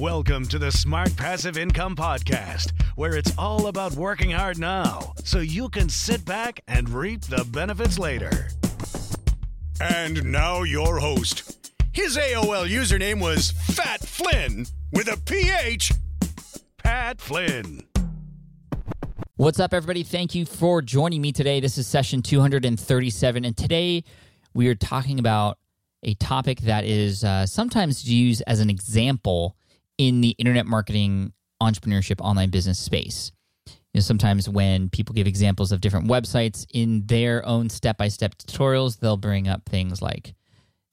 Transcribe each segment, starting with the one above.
Welcome to the Smart Passive Income Podcast, where it's all about working hard now so you can sit back and reap the benefits later. And now, your host. His AOL username was Fat Flynn with a PH. Pat Flynn. What's up, everybody? Thank you for joining me today. This is session 237, and today we are talking about a topic that is uh, sometimes used as an example in the internet marketing, entrepreneurship, online business space. You know, sometimes when people give examples of different websites in their own step by step tutorials, they'll bring up things like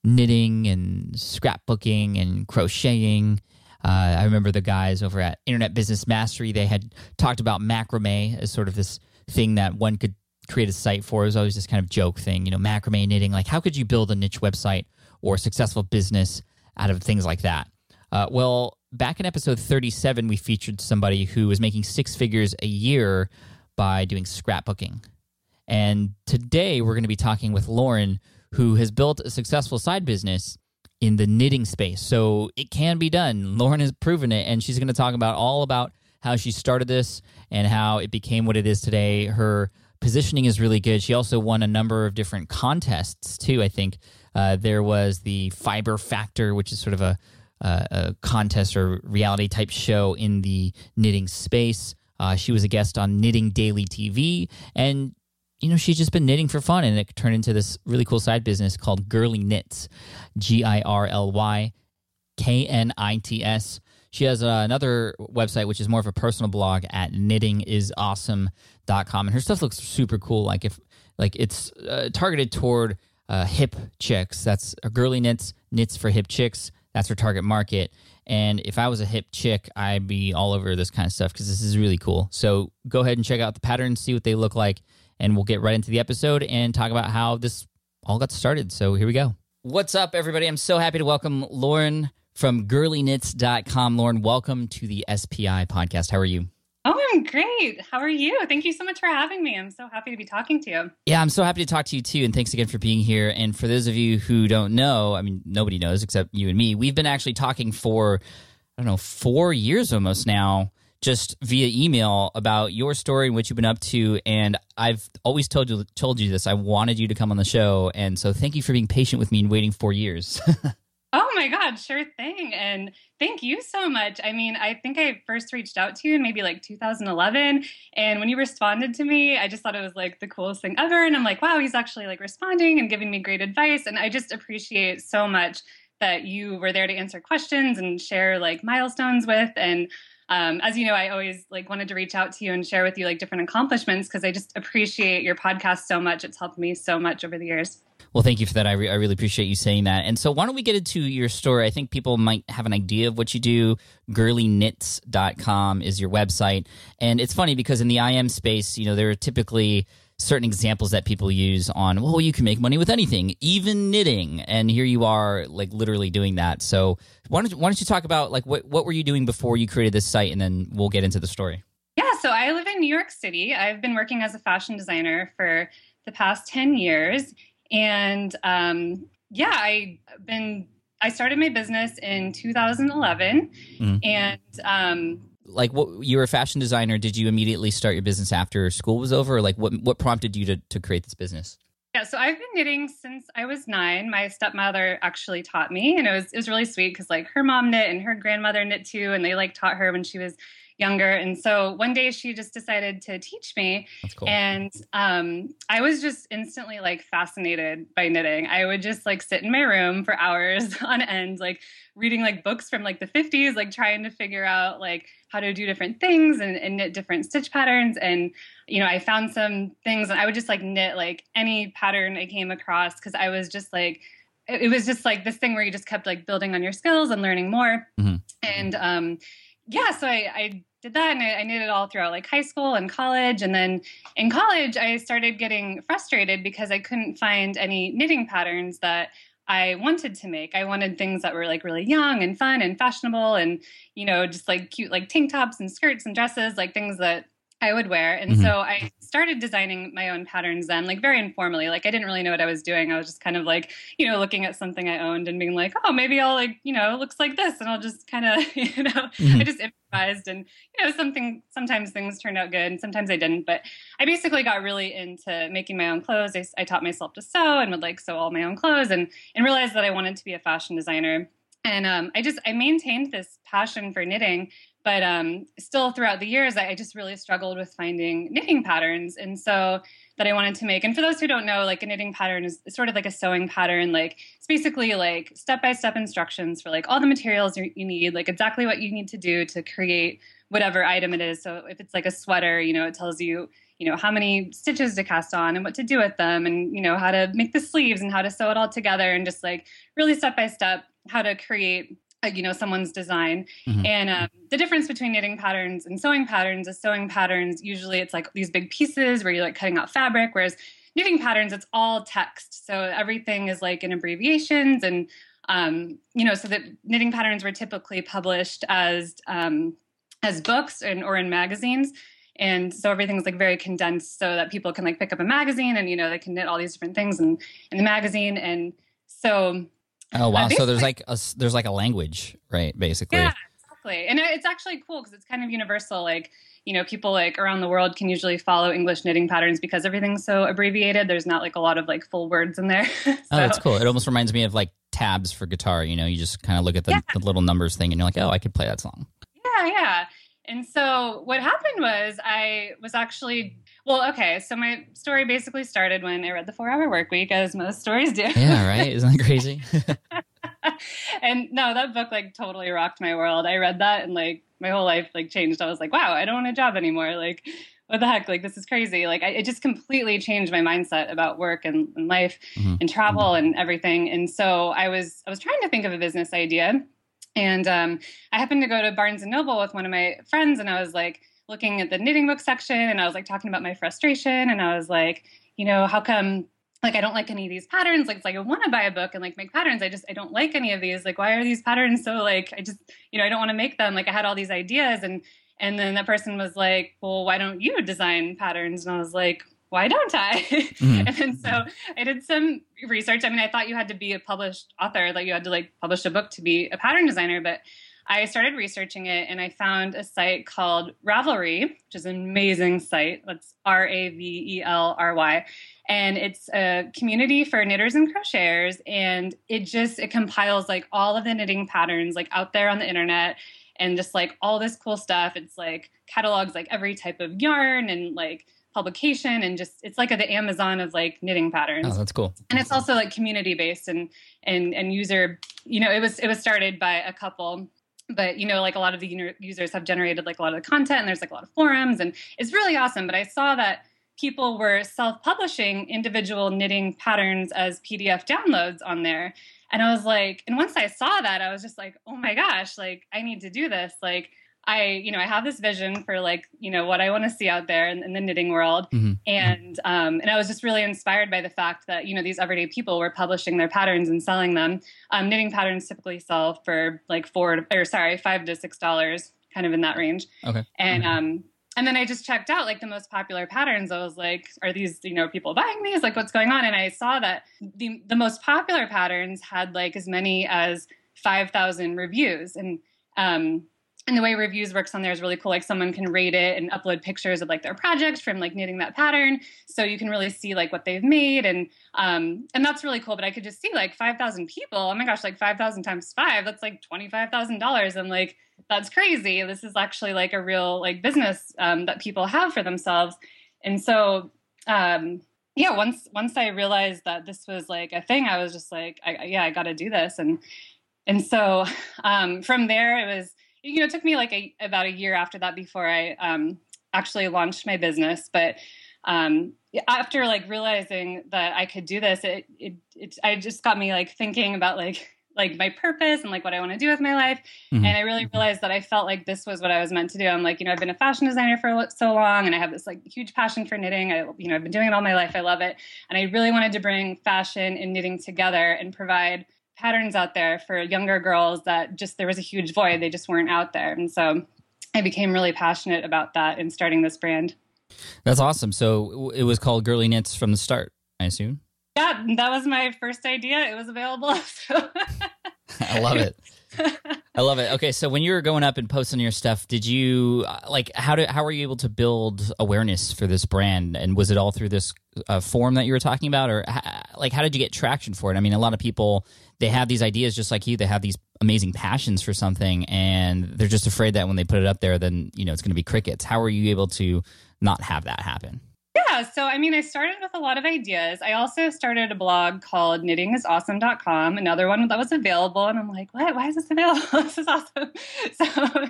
knitting and scrapbooking and crocheting uh, I remember the guys over at Internet Business Mastery, they had talked about macrame as sort of this thing that one could create a site for. It was always this kind of joke thing, you know, macrame knitting. Like, how could you build a niche website or successful business out of things like that? Uh, well, back in episode 37, we featured somebody who was making six figures a year by doing scrapbooking. And today we're going to be talking with Lauren, who has built a successful side business in the knitting space. So it can be done. Lauren has proven it, and she's going to talk about all about how she started this and how it became what it is today. Her positioning is really good. She also won a number of different contests too. I think uh, there was the Fiber Factor, which is sort of a, uh, a contest or reality type show in the knitting space. Uh, she was a guest on Knitting Daily TV, and you know, she's just been knitting for fun and it turned into this really cool side business called Girly Knits, G I R L Y K N I T S. She has uh, another website, which is more of a personal blog at knittingisawesome.com. And her stuff looks super cool. Like, if, like it's uh, targeted toward uh, hip chicks. That's Girly Knits, knits for hip chicks. That's her target market. And if I was a hip chick, I'd be all over this kind of stuff because this is really cool. So go ahead and check out the patterns, see what they look like and we'll get right into the episode and talk about how this all got started. So here we go. What's up, everybody? I'm so happy to welcome Lauren from girlyknits.com. Lauren, welcome to the SPI podcast. How are you? Oh, I'm great. How are you? Thank you so much for having me. I'm so happy to be talking to you. Yeah, I'm so happy to talk to you too. And thanks again for being here. And for those of you who don't know, I mean, nobody knows except you and me, we've been actually talking for, I don't know, four years almost now just via email about your story and what you've been up to. And I've always told you told you this. I wanted you to come on the show, and so thank you for being patient with me and waiting four years. oh my God, sure thing. And thank you so much. I mean, I think I first reached out to you in maybe like 2011. And when you responded to me, I just thought it was like the coolest thing ever. And I'm like, wow, he's actually like responding and giving me great advice. And I just appreciate so much that you were there to answer questions and share like milestones with. And um, as you know, I always like wanted to reach out to you and share with you like different accomplishments because I just appreciate your podcast so much. It's helped me so much over the years. Well, thank you for that. I, re- I really appreciate you saying that. And so, why don't we get into your story? I think people might have an idea of what you do. Girlyknits.com is your website. And it's funny because in the IM space, you know, there are typically certain examples that people use on well you can make money with anything even knitting. And here you are like literally doing that. So why don't you, why don't you talk about like what, what were you doing before you created this site? And then we'll get into the story. Yeah so i live in new york city. I've been working as a fashion designer for the past 10 years. And um, yeah, i've been I started my business in 2011, mm. and um, like what you were a fashion designer. Did you immediately start your business after school was over? Like what what prompted you to to create this business? Yeah, so I've been knitting since I was nine. My stepmother actually taught me, and it was it was really sweet because like her mom knit and her grandmother knit too, and they like taught her when she was younger. And so one day she just decided to teach me. Cool. And um, I was just instantly like fascinated by knitting. I would just like sit in my room for hours on end, like reading like books from like the 50s, like trying to figure out like how to do different things and, and knit different stitch patterns. And, you know, I found some things and I would just like knit like any pattern I came across because I was just like, it was just like this thing where you just kept like building on your skills and learning more. Mm-hmm. And um, yeah, so I, I did that and I, I it all throughout like high school and college. And then in college, I started getting frustrated because I couldn't find any knitting patterns that I wanted to make. I wanted things that were like really young and fun and fashionable and, you know, just like cute like tank tops and skirts and dresses, like things that I would wear. And mm-hmm. so I started designing my own patterns then, like very informally. Like I didn't really know what I was doing. I was just kind of like, you know, looking at something I owned and being like, oh, maybe I'll like, you know, it looks like this. And I'll just kind of, you know, mm-hmm. I just improvised and, you know, something, sometimes things turned out good and sometimes I didn't. But I basically got really into making my own clothes. I, I taught myself to sew and would like sew all my own clothes and, and realized that I wanted to be a fashion designer. And um, I just, I maintained this passion for knitting but um, still throughout the years I, I, just really struggled with finding knitting patterns. And so that i wanted to make and for those who don't know like a knitting pattern is sort of like a sewing pattern like it's basically like step-by-step instructions for like all the materials you need like exactly what you need to do to create whatever item it is. So if it's like a sweater you know it tells you you know how many stitches to cast on and what to do with them and you know how to make the sleeves and how to sew it all together and just like really step by step how to create you know someone's design. Mm-hmm. and um, the difference between knitting patterns and sewing patterns is sewing patterns usually it's like these big pieces where you're like cutting out fabric whereas knitting patterns it's all text. So everything is like in abbreviations and um, you know so that knitting patterns were typically published as um, as books and or in magazines. And so everything's like very condensed so that people can like pick up a magazine and you know they can knit all these different things in, in the magazine. And so Oh wow! Uh, so there's like a there's like a language, right? Basically. Yeah, exactly. And it's actually cool because it's kind of universal. Like you know, people like around the world can usually follow English knitting patterns because everything's so abbreviated. There's not like a lot of like full words in there. so. Oh, that's cool. It almost reminds me of like tabs for guitar. You know, you just kind of look at the, yeah. the little numbers thing and you're like, oh, I could play that song. Yeah, yeah. And so what happened was I was actually well, okay. So my story basically started when I read the Four Hour Work Week, as most stories do. Yeah, right. Isn't that crazy? and no, that book like totally rocked my world. I read that and like my whole life like changed. I was like, wow, I don't want a job anymore. Like, what the heck? Like, this is crazy. Like, I, it just completely changed my mindset about work and, and life mm-hmm. and travel mm-hmm. and everything. And so I was I was trying to think of a business idea and um, I happened to go to Barnes and Noble with one of my friends, and I was like looking at the knitting book section, and I was like talking about my frustration, and I was like, you know, how come like I don't like any of these patterns? Like it's like I want to buy a book and like make patterns. I just I don't like any of these. Like why are these patterns so like I just you know I don't want to make them. Like I had all these ideas and and then that person was like, well, why don't you design patterns? And I was like, why don't I? Mm-hmm. and so I did some research. I mean, I thought you had to be a published author, that you had to like publish a book to be a pattern designer, but I started researching it and I found a site called Ravelry, which is an amazing site. That's R A V E L R Y. And it's a community for knitters and crocheters. And it just, it compiles like all of the knitting patterns like out there on the internet and just like all this cool stuff. It's like catalogs like every type of yarn and like publication and just it's like a, the Amazon of like knitting patterns. Oh, that's cool. And it's also like community based and and and user. You know, it was it was started by a couple. But you know, like a lot of the users have generated like a lot of the content, and there's like a lot of forums, and it's really awesome. But I saw that people were self-publishing individual knitting patterns as PDF downloads on there, and I was like, and once I saw that, I was just like, oh my gosh, like I need to do this, like I, you know, I have this vision for like, you know, what I want to see out there in, in the knitting world, mm-hmm. and um, and I was just really inspired by the fact that you know these everyday people were publishing their patterns and selling them. Um, knitting patterns typically sell for like four to, or sorry, five to six dollars, kind of in that range. Okay. And mm-hmm. um, and then I just checked out like the most popular patterns. I was like, are these, you know, people buying these? Like, what's going on? And I saw that the, the most popular patterns had like as many as 5,000 reviews. And, um, and the way reviews works on there is really cool like someone can rate it and upload pictures of like their project from like knitting that pattern. So you can really see like what they've made and um and that's really cool but i could just see like 5000 people. Oh my gosh like 5000 times 5 that's like $25000 and like that's crazy. This is actually like a real like business um, that people have for themselves. And so um yeah once once i realized that this was like a thing i was just like I, yeah i got to do this. And and so um from there it was you know, it took me like a, about a year after that before I um, actually launched my business. But um, after like realizing that I could do this, it, it, it, I just got me like thinking about like, like my purpose and like what I want to do with my life. Mm-hmm. And I really realized that I felt like this was what I was meant to do. I'm like, you know, I've been a fashion designer for so long and I have this like huge passion for knitting. I, you know, I've been doing it all my life. I love it. And I really wanted to bring fashion and knitting together and provide patterns out there for younger girls that just there was a huge void they just weren't out there and so i became really passionate about that in starting this brand that's awesome so it was called girly knits from the start i assume yeah that was my first idea it was available so. i love it I love it. Okay, so when you were going up and posting your stuff, did you uh, like how did how were you able to build awareness for this brand? And was it all through this uh, forum that you were talking about, or like how did you get traction for it? I mean, a lot of people they have these ideas just like you. They have these amazing passions for something, and they're just afraid that when they put it up there, then you know it's going to be crickets. How are you able to not have that happen? Yeah, so I mean, I started with a lot of ideas. I also started a blog called knittingisawesome.com, another one that was available. And I'm like, what? Why is this available? this is awesome. So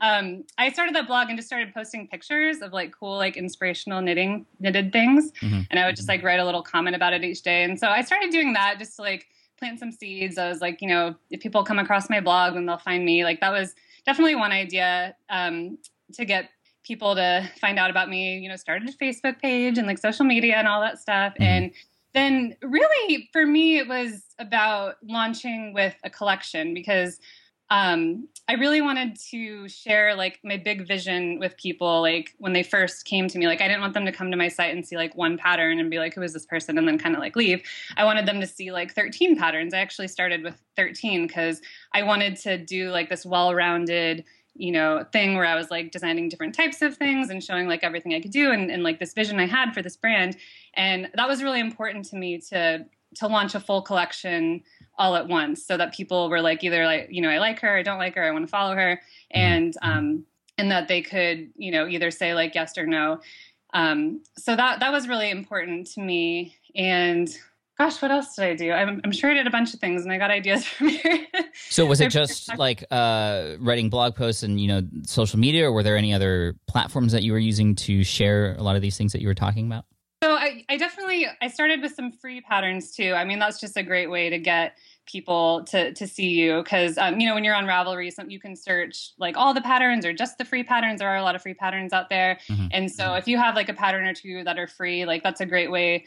um, I started that blog and just started posting pictures of like cool, like inspirational knitting, knitted things. Mm-hmm. And I would just like write a little comment about it each day. And so I started doing that just to like plant some seeds. I was like, you know, if people come across my blog, then they'll find me. Like that was definitely one idea um, to get people to find out about me, you know, started a Facebook page and like social media and all that stuff. Mm-hmm. And then really for me, it was about launching with a collection because um, I really wanted to share like my big vision with people. Like when they first came to me, like I didn't want them to come to my site and see like one pattern and be like, who is this person? And then kind of like leave. I wanted them to see like 13 patterns. I actually started with 13 because I wanted to do like this well rounded you know thing where i was like designing different types of things and showing like everything i could do and, and like this vision i had for this brand and that was really important to me to to launch a full collection all at once so that people were like either like you know i like her i don't like her i want to follow her mm-hmm. and um and that they could you know either say like yes or no um so that that was really important to me and gosh, what else did I do? I'm, I'm, sure I did a bunch of things and I got ideas from here. so was it just like uh, writing blog posts and, you know, social media or were there any other platforms that you were using to share a lot of these things that you were talking about? So I, I definitely, I started with some free patterns too. I mean, that's just a great way to get people to to see you. Because um, you know when you're on Ravelry, some, you can search like all the patterns or just the free patterns. There are a lot of free patterns out there, mm-hmm. and so if you have like a pattern or two that are free, like that's a great way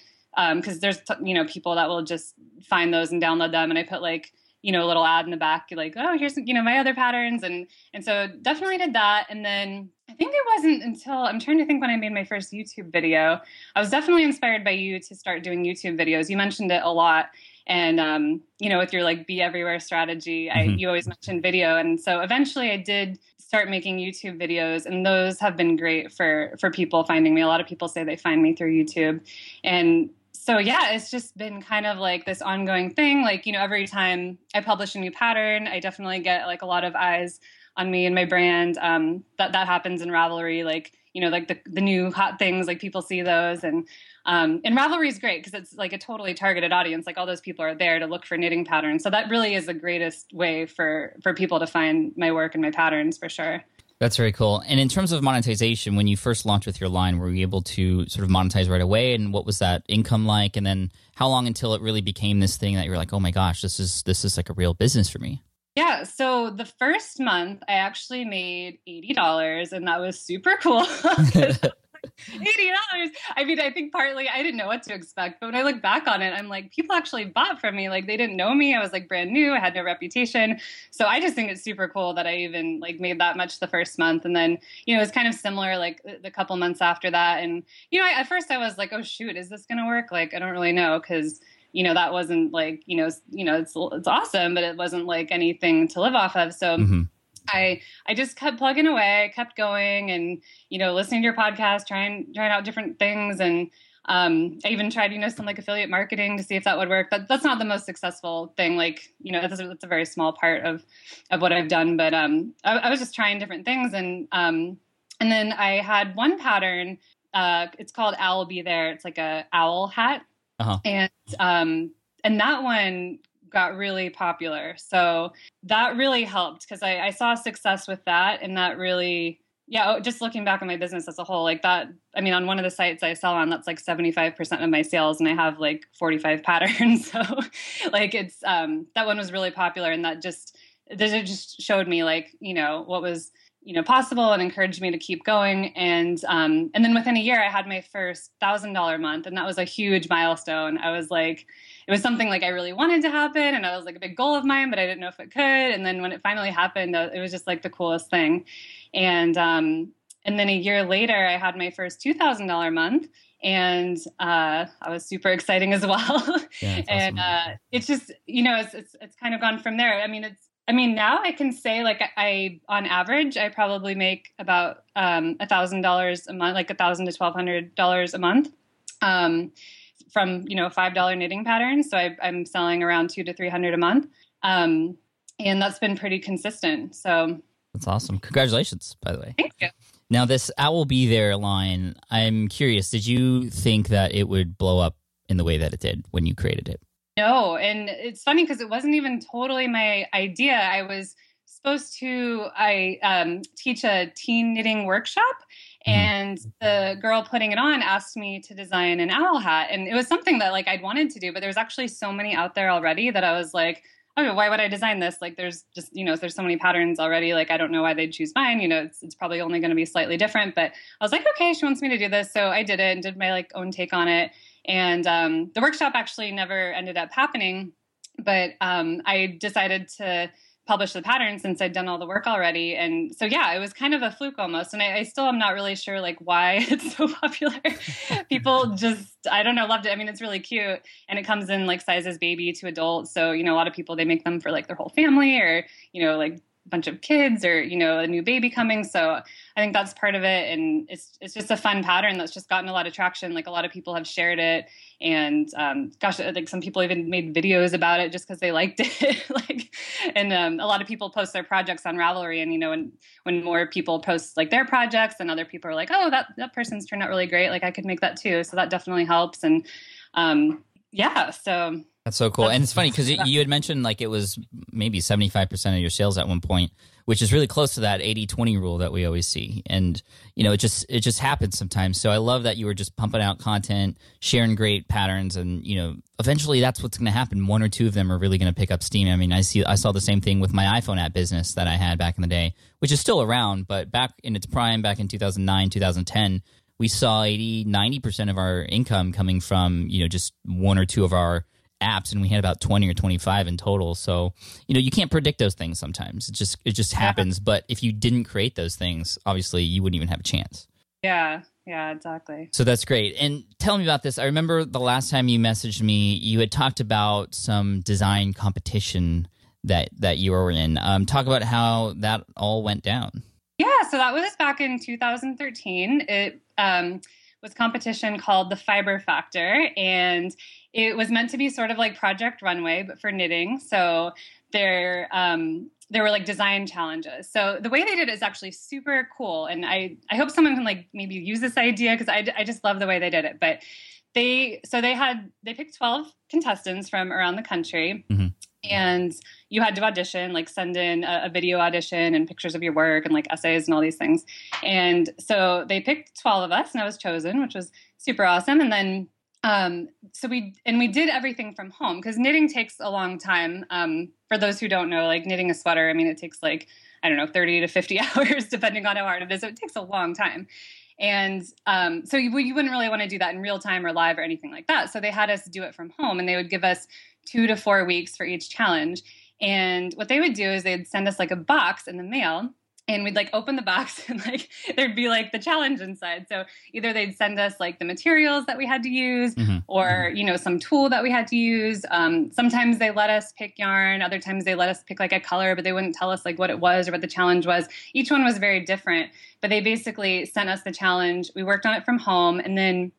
because um, there's you know people that will just find those and download them. And i put like you know a little ad in the back like oh here's you know my other patterns. And and so definitely did that. And then i think it wasn't until i'm trying to think when i made my first youtube video. I was definitely inspired by you to start doing youtube videos. You mentioned it a lot and um, you know with your like be everywhere strategy I, mm-hmm. you always mentioned video and so eventually i did start making youtube videos and those have been great for for people finding me a lot of people say they find me through youtube and so yeah, it's just been kind of like this ongoing thing. Like, you know, every time I publish a new pattern, I definitely get like a lot of eyes on me and my brand. Um, that that happens in Ravelry, like, you know, like the, the new hot things, like people see those. And um, and Ravelry is great because it's like a totally targeted audience. Like all those people are there to look for knitting patterns. So that really is the greatest way for for people to find my work and my patterns for sure. That's very cool. And in terms of monetization, when you first launched with your line, were you able to sort of monetize right away? And what was that income like? And then how long until it really became this thing that you're like, oh my gosh, this is this is like a real business for me? Yeah, so the first month I actually made eighty dollars, and that was super cool. Eighty dollars. I mean, I think partly I didn't know what to expect, but when I look back on it, I'm like, people actually bought from me. Like they didn't know me. I was like brand new. I had no reputation. So I just think it's super cool that I even like made that much the first month, and then you know it was kind of similar like the couple months after that. And you know, I, at first I was like, oh shoot, is this gonna work? Like I don't really know because you know that wasn't like you know you know it's it's awesome, but it wasn't like anything to live off of. So. Mm-hmm I I just kept plugging away, I kept going, and you know, listening to your podcast, trying trying out different things, and um, I even tried you know some like affiliate marketing to see if that would work. But that's not the most successful thing. Like you know, that's a, that's a very small part of of what I've done. But um, I, I was just trying different things, and um, and then I had one pattern. Uh, it's called Owl Be There. It's like a owl hat, uh-huh. and um, and that one got really popular. So that really helped because I, I, saw success with that. And that really, yeah, oh, just looking back on my business as a whole, like that, I mean, on one of the sites I sell on, that's like 75% of my sales and I have like 45 patterns. So like it's, um, that one was really popular and that just, that just showed me like, you know, what was, you know possible and encouraged me to keep going and um, and then within a year i had my first thousand dollar month and that was a huge milestone i was like it was something like I really wanted to happen and I was like a big goal of mine, but I didn't know if it could. And then when it finally happened, uh, it was just like the coolest thing. And, um, and then a year later, I had my first $2,000 month and uh, I was super exciting as well. Yeah, and awesome. uh, it's just, you know, it's, it's, it's kind of gone from there. I mean, it's, I mean, now I can say like I, on average, I probably make about um, a thousand dollars a month, like a thousand to twelve hundred dollars a month. Um, from you know five dollar knitting patterns. So I, am selling around two to three hundred a month, um, and that's been pretty consistent. So that's awesome. Congratulations, by the way. Thank you. Now this "Owl Be There" line. I'm curious. Did you think that it would blow up in the way that it did when you created it? No, and it's funny because it wasn't even totally my idea. I was supposed to I um, teach a teen knitting workshop, Mm-hmm. and the girl putting it on asked me to design an owl hat and it was something that like i'd wanted to do but there's actually so many out there already that i was like oh why would i design this like there's just you know there's so many patterns already like i don't know why they'd choose mine you know it's, it's probably only going to be slightly different but i was like okay she wants me to do this so i did it and did my like own take on it and um, the workshop actually never ended up happening but um, i decided to publish the pattern since I'd done all the work already. And so, yeah, it was kind of a fluke almost. And I, I still am not really sure like why it's so popular. People just, I don't know, loved it. I mean, it's really cute and it comes in like sizes baby to adult. So, you know, a lot of people, they make them for like their whole family or, you know, like bunch of kids or you know a new baby coming. So i think that's part of it. And it's it's just a fun pattern that's just gotten a lot of traction. Like a lot of people have shared it. And um, gosh like some people even made videos about it just because they liked it. Like and um, a lot of people post their projects on ravelry. And you know when when more people post like their projects and other people are like oh that that person's turned out really great. Like i could make that too. So that definitely helps. And um, yeah so that's so cool. And it's funny because you had mentioned like it was maybe 75% of your sales at one point, which is really close to that 80-20 rule that we always see. And you know, it just it just happens sometimes. So I love that you were just pumping out content, sharing great patterns and you know, eventually that's what's going to happen. One or two of them are really going to pick up steam. I mean, I see I saw the same thing with my iPhone app business that I had back in the day, which is still around, but back in its prime back in 2009, 2010, we saw 80 90% of our income coming from, you know, just one or two of our apps and we had about 20 or 25 in total. So you know you can't predict those things sometimes. It just it just happens. Yeah. but if you didn't create those things obviously you wouldn't even have a chance. Yeah yeah exactly. So that's great. And tell me about this. I remember the last time you messaged me you had talked about some design competition that that you were in. Um, talk about how that all went down. Yeah so that was back in 2013 it um, was competition called the Fiber Factor, and it was meant to be sort of like Project Runway, but for knitting. So there, um, there were like design challenges. So the way they did it is actually super cool, and I I hope someone can like maybe use this idea because I I just love the way they did it. But they so they had they picked twelve contestants from around the country. Mm-hmm and you had to audition like send in a, a, video audition and pictures of your work and like essays and all these things. And so they picked 12 of us and i was chosen which was super awesome. And then um, so we and we did everything from home because knitting takes a long time. Um, for those who don't know like knitting a sweater i mean it takes like i don't know 30 to 50 hours depending on how hard it is. So it takes a long time. And um, so you, you wouldn't really want to do that in real time or live or anything like that. So they had us do it from home and they would give us two to four weeks for each challenge. And what they would do is they'd send us like a box in the mail and we'd like open the box and like there'd be like the challenge inside so either they'd send us like the materials that we had to use mm-hmm. or mm-hmm. you know some tool that we had to use um, sometimes they let us pick yarn other times they let us pick like a color but they wouldn't tell us like what it was or what the challenge was each one was very different but they basically sent us the challenge we worked on it from home and then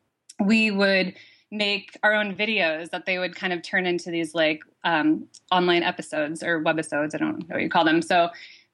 we would make our own videos that they would kind of turn into these like um, online episodes or webisodes i don't know what you call them. So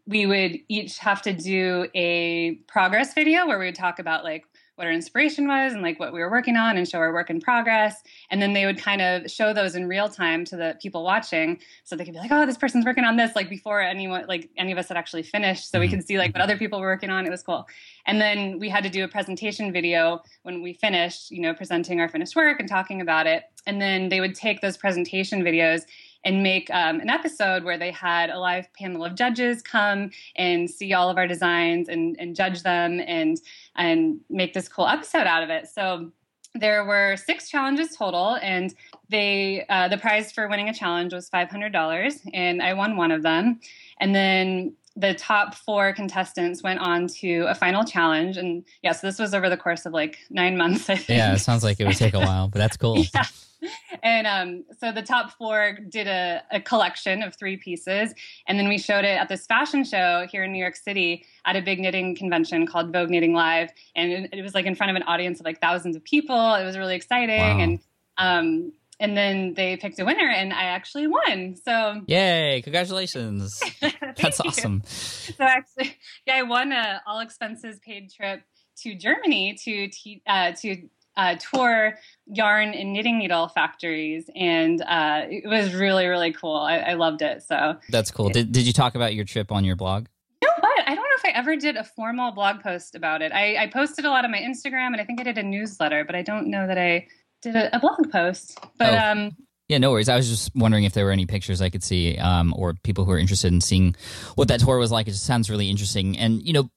we would each have to do a progress video where we would talk about like what our inspiration was and like what we were working on and show our work in progress. And then they would kind of show those in real time to the people watching so they could be like oh this person's working on this like before anyone like any of us had actually finished so we mm-hmm. could see like what other people were working on. It was cool. And then we had to do a presentation video when we finished you know presenting our finished work and talking about it. And then they would take those presentation videos and make um, an episode where they had a live panel of judges come and see all of our designs and, and judge them and and make this cool episode out of it. So there were six challenges total, and they uh, the prize for winning a challenge was five hundred dollars, and I won one of them. And then the top four contestants went on to a final challenge, and yes, yeah, so this was over the course of like nine months. I think. Yeah, it sounds like it would take a while, but that's cool. yeah and um, so the top four did a, a, collection of three pieces, and then we showed it at this fashion show here in New York City at a big knitting convention called Vogue Knitting Live, and it, it was like in front of an audience of like thousands of people. It was really exciting, wow. and um, and then they picked a winner, and I actually won. So yay! Congratulations! That's awesome. So actually, yeah, I won a all expenses paid trip to Germany to te- uh, to uh, tour yarn and knitting needle factories, and uh, it was really really cool. I, I, loved it. So that's cool. Did Did you talk about your trip on your blog? You know what? I don't know if I ever did a formal blog post about it. I, I posted a lot on my Instagram, and I think I did a newsletter, but I don't know that I did a, a blog post. But oh. um. Yeah, no worries. I was just wondering if there were any pictures I could see, um, or people who are interested in seeing what that tour was like. It just sounds really interesting. And you know,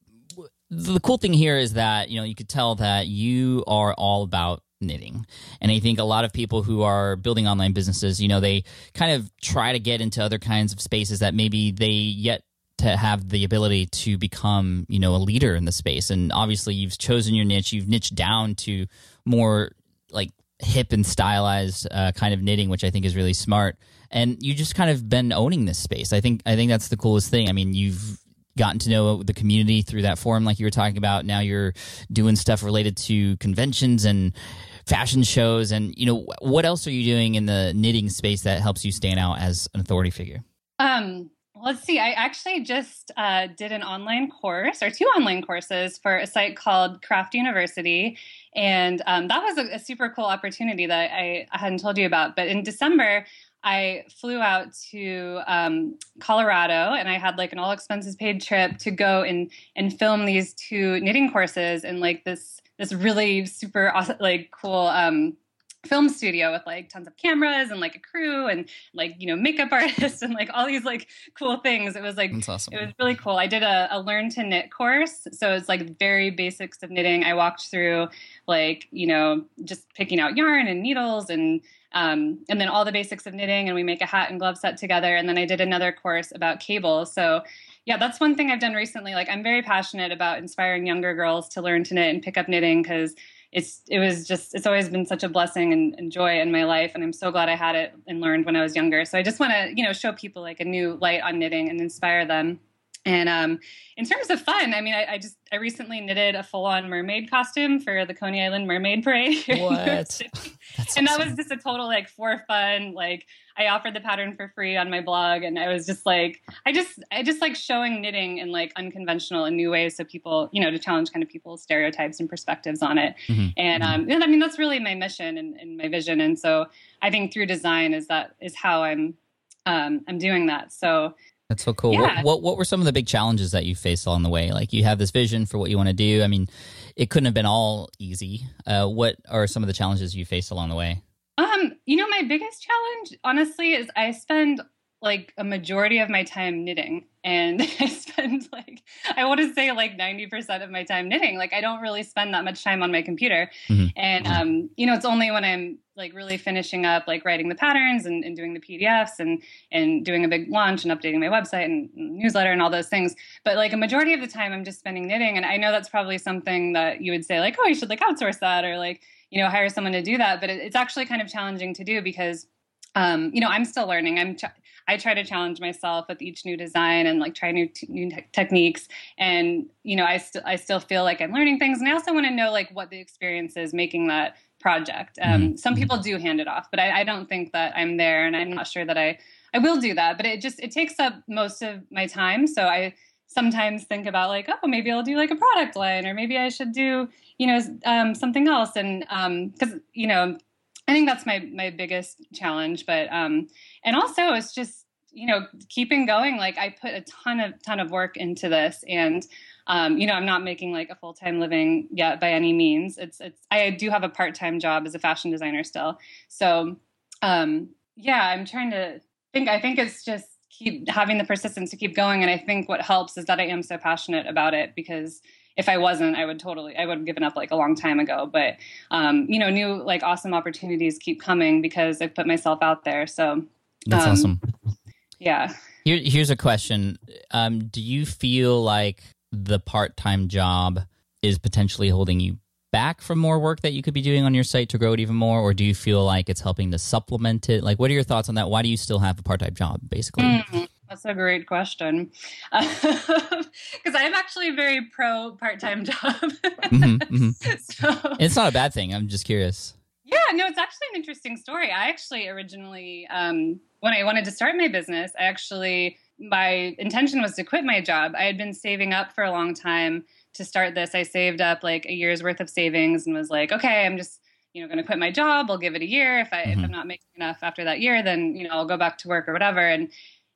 the cool thing here is that you know you could tell that you are all about knitting. And i think a lot of people who are building online businesses you know they kind of try to get into other kinds of spaces that maybe they yet to have the ability to become you know a leader in the space. And obviously you've chosen your niche. You've niched down to more like hip and stylized uh, kind of knitting which i think is really smart. And you just kind of been owning this space. I think i think that's the coolest thing. I mean you've gotten to know the community through that forum like you were talking about. Now you're doing stuff related to conventions and fashion shows. And you know what else are you doing in the knitting space that helps you stand out as an authority figure? Um let's see. I actually just uh, did an online course or two online courses for a site called craft university. And um, that was a, a, super cool opportunity that I, I hadn't told you about. But in december I flew out to um, Colorado and I had like an all expenses paid trip to go and and film these two knitting courses in like this this really super awesome, like cool um, film studio with like tons of cameras and like a crew and like you know makeup artists and like all these like cool things. It was like awesome. it was really cool. I did a, a learn to knit course. So it's like very basics of knitting. I walked through like you know just picking out yarn and needles and um, and then all the basics of knitting and we make a hat and glove set together. And then i did another course about cables so yeah that's one thing i've done recently. Like i'm very passionate about inspiring younger girls to learn to knit and pick up knitting because it's it was just it's always been such a blessing and, and, joy in my life. And i'm so glad i had it and learned when i was younger. So i just want to you know show people like a new light on knitting and inspire them and um, in terms of fun, I mean, I, I just I recently knitted a full-on mermaid costume for the Coney Island Mermaid Parade. What? and that was just a total like for fun. Like I offered the pattern for free on my blog, and I was just like, I just I just like showing knitting in like unconventional and new ways, so people you know to challenge kind of people's stereotypes and perspectives on it. Mm-hmm. And mm-hmm. um, and I mean that's really my mission and, and my vision. And so I think through design is that is how I'm um, I'm doing that. So that's so cool. Yeah. What, what, what were some of the big challenges that you faced along the way? Like you have this vision for what you want to do. I mean, it couldn't have been all easy. Uh, what are some of the challenges you faced along the way? Um, you know, my biggest challenge, honestly, is I spend like a majority of my time knitting and I spend like I want to say like 90% of my time knitting. Like I don't really spend that much time on my computer. Mm-hmm. And um, you know, it's only when I'm like really finishing up like writing the patterns and, and, doing the PDFs and and doing a big launch and updating my website and newsletter and all those things. But like a majority of the time I'm just spending knitting. And I know that's probably something that you would say, like, oh, you should like outsource that or like, you know, hire someone to do that. But it, it's actually kind of challenging to do because um, you know, I'm still learning. I'm ch- I try to challenge myself with each new design and like try new t- new te- techniques. And you know, I still I still feel like I'm learning things, and I also want to know like what the experience is making that project. Um, mm-hmm. Some people do hand it off, but I, I don't think that I'm there, and I'm not sure that I I will do that. But it just it takes up most of my time, so I sometimes think about like oh maybe i'll do like a product line or maybe i should do you know um, something else and because um, you know I think that's my my biggest challenge. But um, and also it's just you know keeping going. Like I put a ton of ton of work into this, and um, you know I'm not making like a full time living yet by any means. It's it's I do have a part time job as a fashion designer still. So um, yeah, I'm trying to think. I think it's just keep having the persistence to keep going. And I think what helps is that I am so passionate about it because if I wasn't, I would totally, I would have given up like a long time ago. But, um, you know, new like awesome opportunities keep coming because I've put myself out there. So that's um, awesome. Yeah. Here, here's a question. Um, do you feel like the part time job is potentially holding you back from more work that you could be doing on your site to grow it even more? Or do you feel like it's helping to supplement it? Like, what are your thoughts on that? Why do you still have a part time job, basically? Mm-hmm. That's a great question. Because I'm actually very pro part time job. mm-hmm, mm-hmm. So, it's not a bad thing. I'm just curious. Yeah, no, it's actually an interesting story. I actually originally, um, when I wanted to start my business, I actually, my intention was to quit my job. I had been saving up for a long time to start this. I saved up like a year's worth of savings and was like, okay, I'm just you know going to quit my job i'll give it a year if i mm-hmm. if i'm not making enough after that year then you know i'll go back to work or whatever and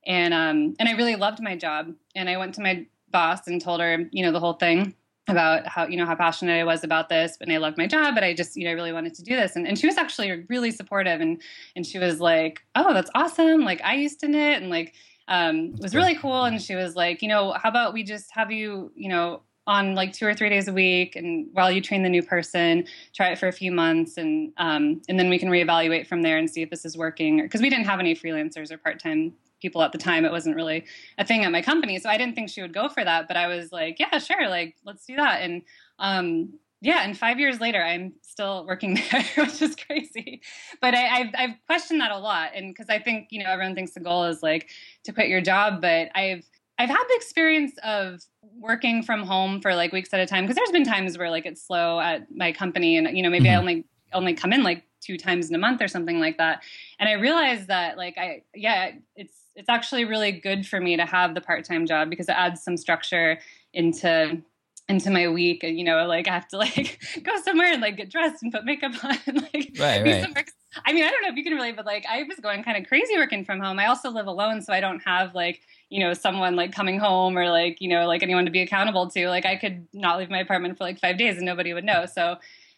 and um and I really loved my job. And I went to my boss and told her, you know, the whole thing about how you know how passionate I was about this, and I loved my job, but I just you know I really wanted to do this, and, and she was actually really supportive, and and she was like, oh, that's awesome, like I used to knit, and like um, it was really cool, and she was like, you know, how about we just have you you know on like two or three days a week, and while you train the new person, try it for a few months, and um, and then we can reevaluate from there and see if this is working, because we didn't have any freelancers or part time people at the time. It wasn't really a thing at my company. So I didn't think she would go for that. But I was like, yeah, sure. Like, let's do that. And um, yeah, and five years later, I'm still working there, which is crazy. But I, have I've questioned that a lot. And because I think, you know, everyone thinks the goal is like to quit your job. But I've, I've had the experience of working from home for like weeks at a time because there's been times where like it's slow at my company and you know maybe mm-hmm. I only only come in like two times in a month or something like that. And I realized that like I yeah it's it's actually really good for me to have the part-time job because it adds some structure into into my week. And you know like i have to like go somewhere and like get dressed and put makeup on and like right, right. i mean i don't know if you can relate but like i was going kind of crazy working from home. I also live alone so i don't have like you know someone like coming home or like you know like anyone to be accountable to. Like i could not leave my apartment for like five days and nobody would know. So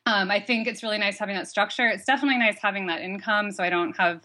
um, i think it's really nice having that structure it's definitely nice having that income so i don't have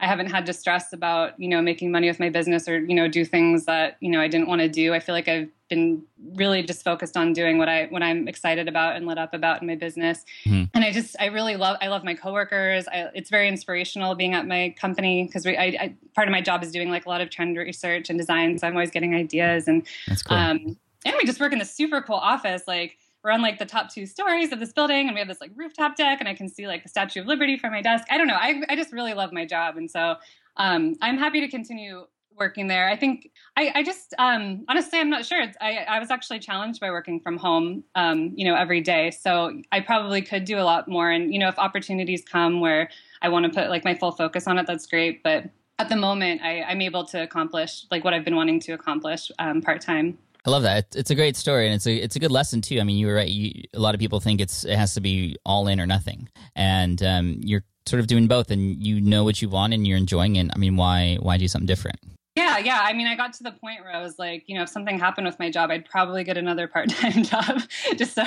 I haven't had to stress about, you know, making money with my business or, you know, do things that, you know, I didn't want to do. I feel like I've been really just focused on doing what I what I'm excited about and lit up about in my business. Mm-hmm. And I just I really love I love my coworkers. I, it's very inspirational being at my company because we I, I, part of my job is doing like a lot of trend research and design. So I'm always getting ideas and cool. um and we just work in this super cool office like we're on like the top two stories of this building and we have this like rooftop deck and I can see like the Statue of Liberty from my desk. I don't know. I, I just really love my job. And so um, I'm happy to continue working there. I think I, I just um, honestly I'm not sure. I, I was actually challenged by working from home, um, you know, every day. So I probably could do a lot more. And you know, if opportunities come where I want to put like my full focus on it, that's great. But at the moment, I, am able to accomplish like what I've been wanting to accomplish um, part time. I love that. It's a great story, and it's a it's a good lesson too. I mean, you were right. You, a lot of people think it's it has to be all in or nothing, and um, you're sort of doing both, and you know what you want, and you're enjoying it. I mean, why why do something different? Yeah, yeah. I mean, I got to the point where I was like, you know, if something happened with my job, I'd probably get another part-time job just so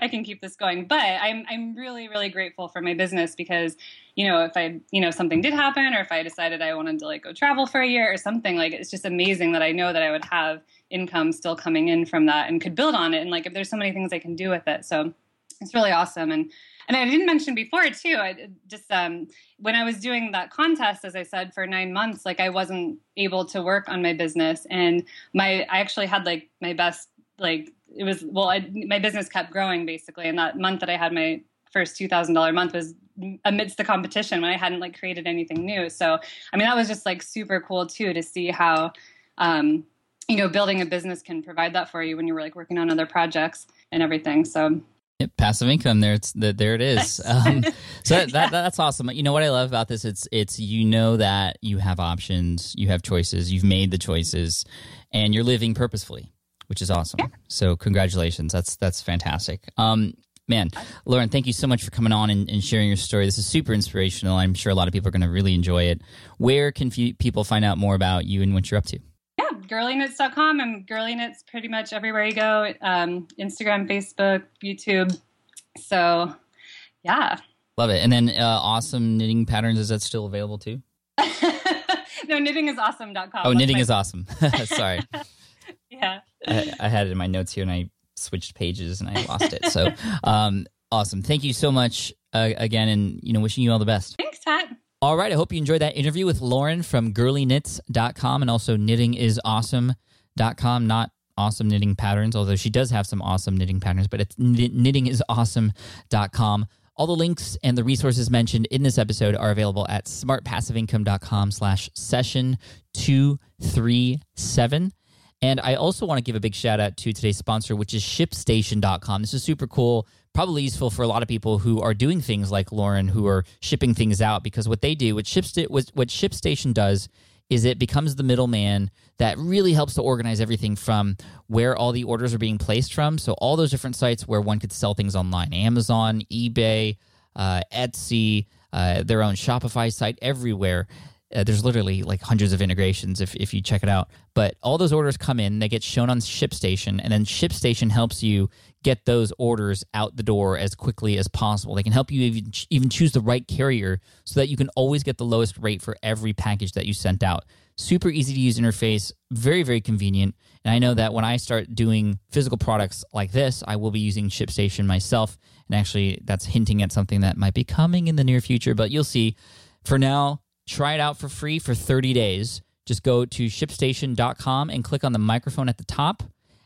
I can keep this going. But I'm I'm really really grateful for my business because, you know, if I, you know, something did happen or if I decided I wanted to like go travel for a year or something, like it's just amazing that I know that I would have income still coming in from that and could build on it and like if there's so many things I can do with it. So it's really awesome and and I didn't mention before too. I just um, when I was doing that contest, as I said, for nine months, like I wasn't able to work on my business, and my I actually had like my best like it was well, I, my business kept growing basically, and that month that I had my first two thousand dollar month was amidst the competition when I hadn't like created anything new. So I mean that was just like super cool too to see how um, you know building a business can provide that for you when you were like working on other projects and everything. So. Passive income there it's the, there it is. Um, so that, that, that's awesome. You know what i love about this? It's it's you know that you have options you have choices you've made the choices and you're living purposefully which is awesome. Yeah. so congratulations. That's that's fantastic. Um, man lauren thank you so much for coming on and, and, sharing your story. This is super inspirational. I'm sure a lot of people are going to really enjoy it. Where can f- people find out more about you and what you're up to yeah, girlyknits.com. I'm girlyknits pretty much everywhere you go um, Instagram, Facebook, YouTube. So, yeah. Love it. And then uh, Awesome Knitting Patterns, is that still available too? no, knittingisawesome.com. Oh, That's knitting my- is awesome. Sorry. yeah. I, I, had it in my notes here and I switched pages and I lost it. So, um, awesome. Thank you so much uh, again. And, you know, wishing you all the best. Thanks, Pat. All right. I hope you enjoyed that interview with Lauren from girlyknits.com and also knittingisawesome.com. Not awesome knitting patterns, although she does have some awesome knitting patterns, but it's knittingisawesome.com. All the links and the resources mentioned in this episode are available at smartpassiveincome.com slash session 237. And I also want to give a big shout out to today's sponsor, which is shipstation.com. This is super cool probably useful for a lot of people who are doing things like Lauren, who are shipping things out, because what they do, what, Shipsta- what ShipStation does, is it becomes the middleman that really helps to organize everything from where all the orders are being placed from. So, all those different sites where one could sell things online Amazon, eBay, uh, Etsy, uh, their own Shopify site, everywhere. Uh, there's literally like hundreds of integrations if, if you check it out. But all those orders come in, they get shown on ShipStation, and then ShipStation helps you get those orders out the door as quickly as possible. They can help you even, choose the right carrier so that you can always get the lowest rate for every package that you sent out. Super easy to use interface, very, very convenient. And I know that when I start doing physical products like this, I will be using ShipStation myself. And actually, that's hinting at something that might be coming in the near future, but you'll see. For now, Try it out for free for 30 days. Just go to shipstation.com and click on the microphone at the top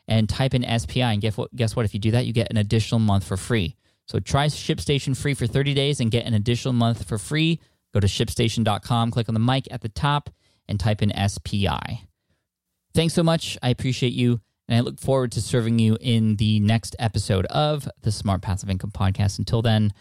and type in SPI. And guess what? Guess what? If you do that, you get an additional month for free. So try ShipStation free for 30 days and get an additional month for free. Go to shipstation.com, click on the mic at the top, and type in SPI. Thanks so much. I appreciate you. And I look forward to serving you in the next episode of the Smart Passive Income Podcast. Until then,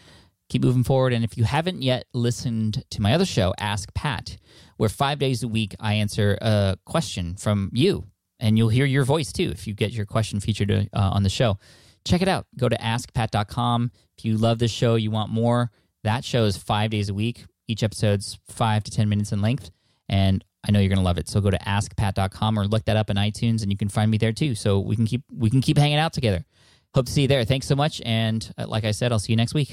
keep moving forward. And if you haven't yet listened to my other show, Ask Pat, where five days a week I answer a question from you, and you'll hear your voice too if you get your question featured uh, on the show. Check it out. Go to askpat.com. If you love this show, you want more, that show is five days a week. Each episode's five to 10 minutes in length. And I know you're going to love it. So go to askpat.com or look that up in iTunes and you can find me there too. So we can keep we can keep hanging out together. Hope to see you there. Thanks so much and uh, like I said, I'll see you next week.